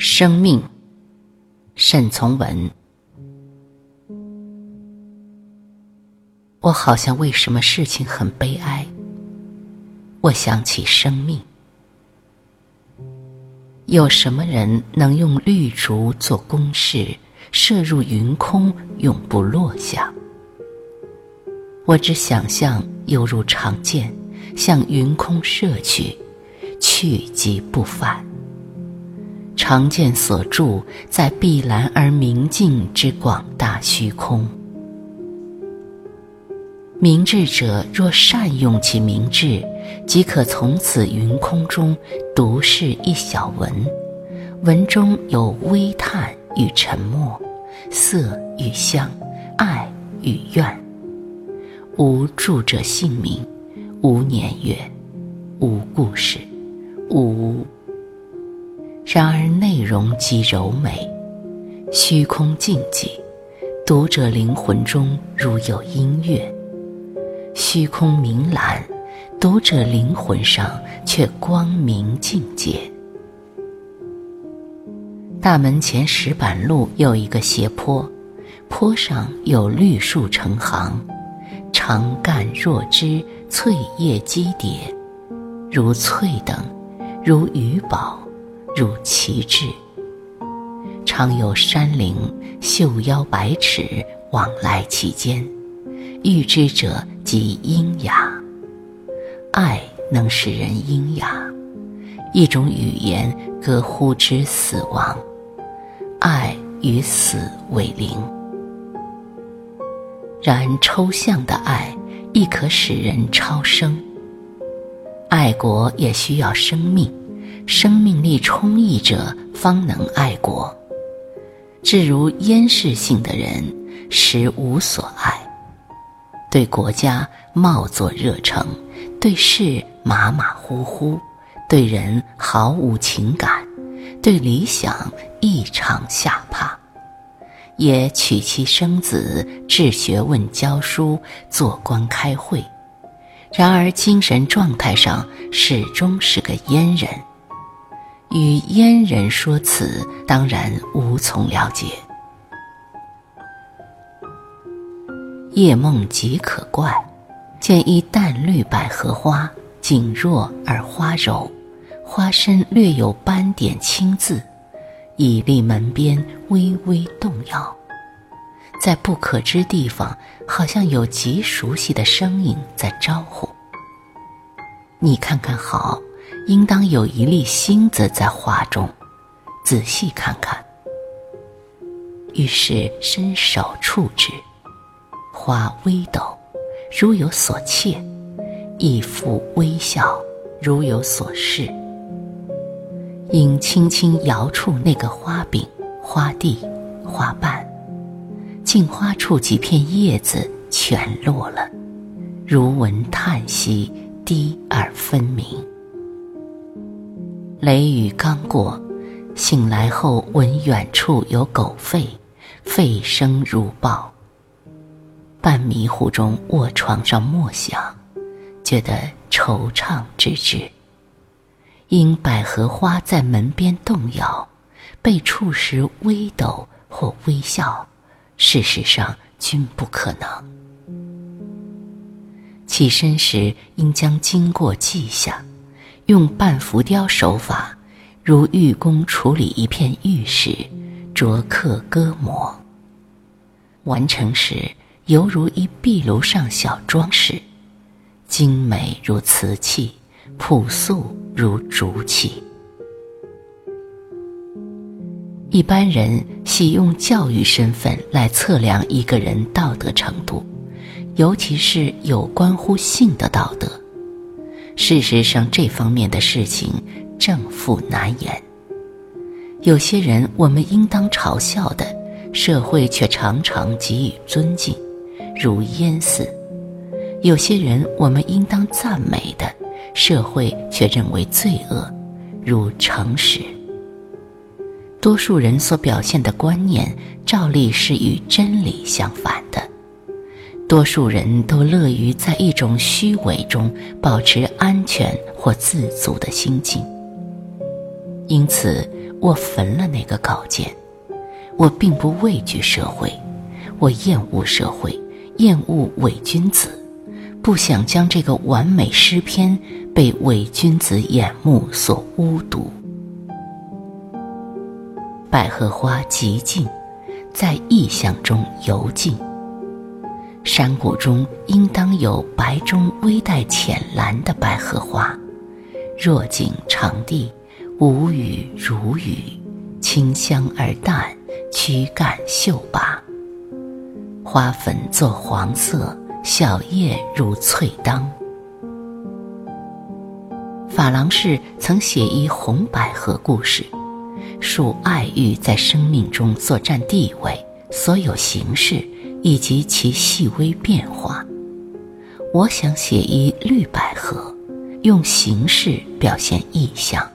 生命，沈从文。我好像为什么事情很悲哀。我想起生命，有什么人能用绿竹做公式，射入云空，永不落下？我只想象犹如长箭，向云空射去，去即不返。长剑所著在碧蓝而明净之广大虚空。明智者若善用其明智，即可从此云空中独视一小文，文中有微叹与沉默，色与香，爱与怨。无著者姓名，无年月，无故事，无。然而内容极柔美，虚空静寂，读者灵魂中如有音乐；虚空明蓝，读者灵魂上却光明境界。大门前石板路有一个斜坡，坡上有绿树成行，长干若枝，翠叶积叠，如翠等，如鱼宝。如旗帜，常有山灵袖腰百尺往来其间，遇之者即阴雅。爱能使人阴雅，一种语言可呼之死亡。爱与死为邻，然抽象的爱亦可使人超生。爱国也需要生命。生命力充溢者方能爱国，至如烟视性的人，实无所爱。对国家冒作热诚，对事马马虎虎，对人毫无情感，对理想异常下怕。也娶妻生子，治学问教书，做官开会，然而精神状态上始终是个阉人。与阉人说此，当然无从了解。夜梦极可怪，见一淡绿百合花，景若而花柔，花身略有斑点青渍，倚立门边微微动摇，在不可知地方，好像有极熟悉的声音在招呼。你看看好。应当有一粒星子在花中，仔细看看。于是伸手触之，花微抖，如有所切；亦复微笑，如有所示。应轻轻摇触那个花柄、花蒂、花瓣，镜花处几片叶子全落了，如闻叹息，低而分明。雷雨刚过，醒来后闻远处有狗吠，吠声如豹。半迷糊中卧床上默想，觉得惆怅之至。因百合花在门边动摇，被触时微抖或微笑，事实上均不可能。起身时应将经过记下。用半浮雕手法，如玉工处理一片玉石，琢刻割磨。完成时犹如一壁炉上小装饰，精美如瓷器，朴素如竹器。一般人喜用教育身份来测量一个人道德程度，尤其是有关乎性的道德。事实上，这方面的事情正负难言。有些人我们应当嘲笑的，社会却常常给予尊敬，如烟似；有些人我们应当赞美的，社会却认为罪恶，如诚实。多数人所表现的观念，照例是与真理相反的。多数人都乐于在一种虚伪中保持安全或自足的心境。因此我焚了那个稿件。我并不畏惧社会，我厌恶社会，厌恶伪君子，不想将这个完美诗篇被伪君子眼目所污渎。百合花极静，在意象中游静。山谷中应当有白中微带浅蓝的百合花，若景长地，无语如雨，清香而淡。躯干秀拔，花粉作黄色，小叶如翠当。法郎士曾写一红百合故事，述爱欲在生命中所占地位、所有形式以及其细微变化。我想写一绿百合，用形式表现意象。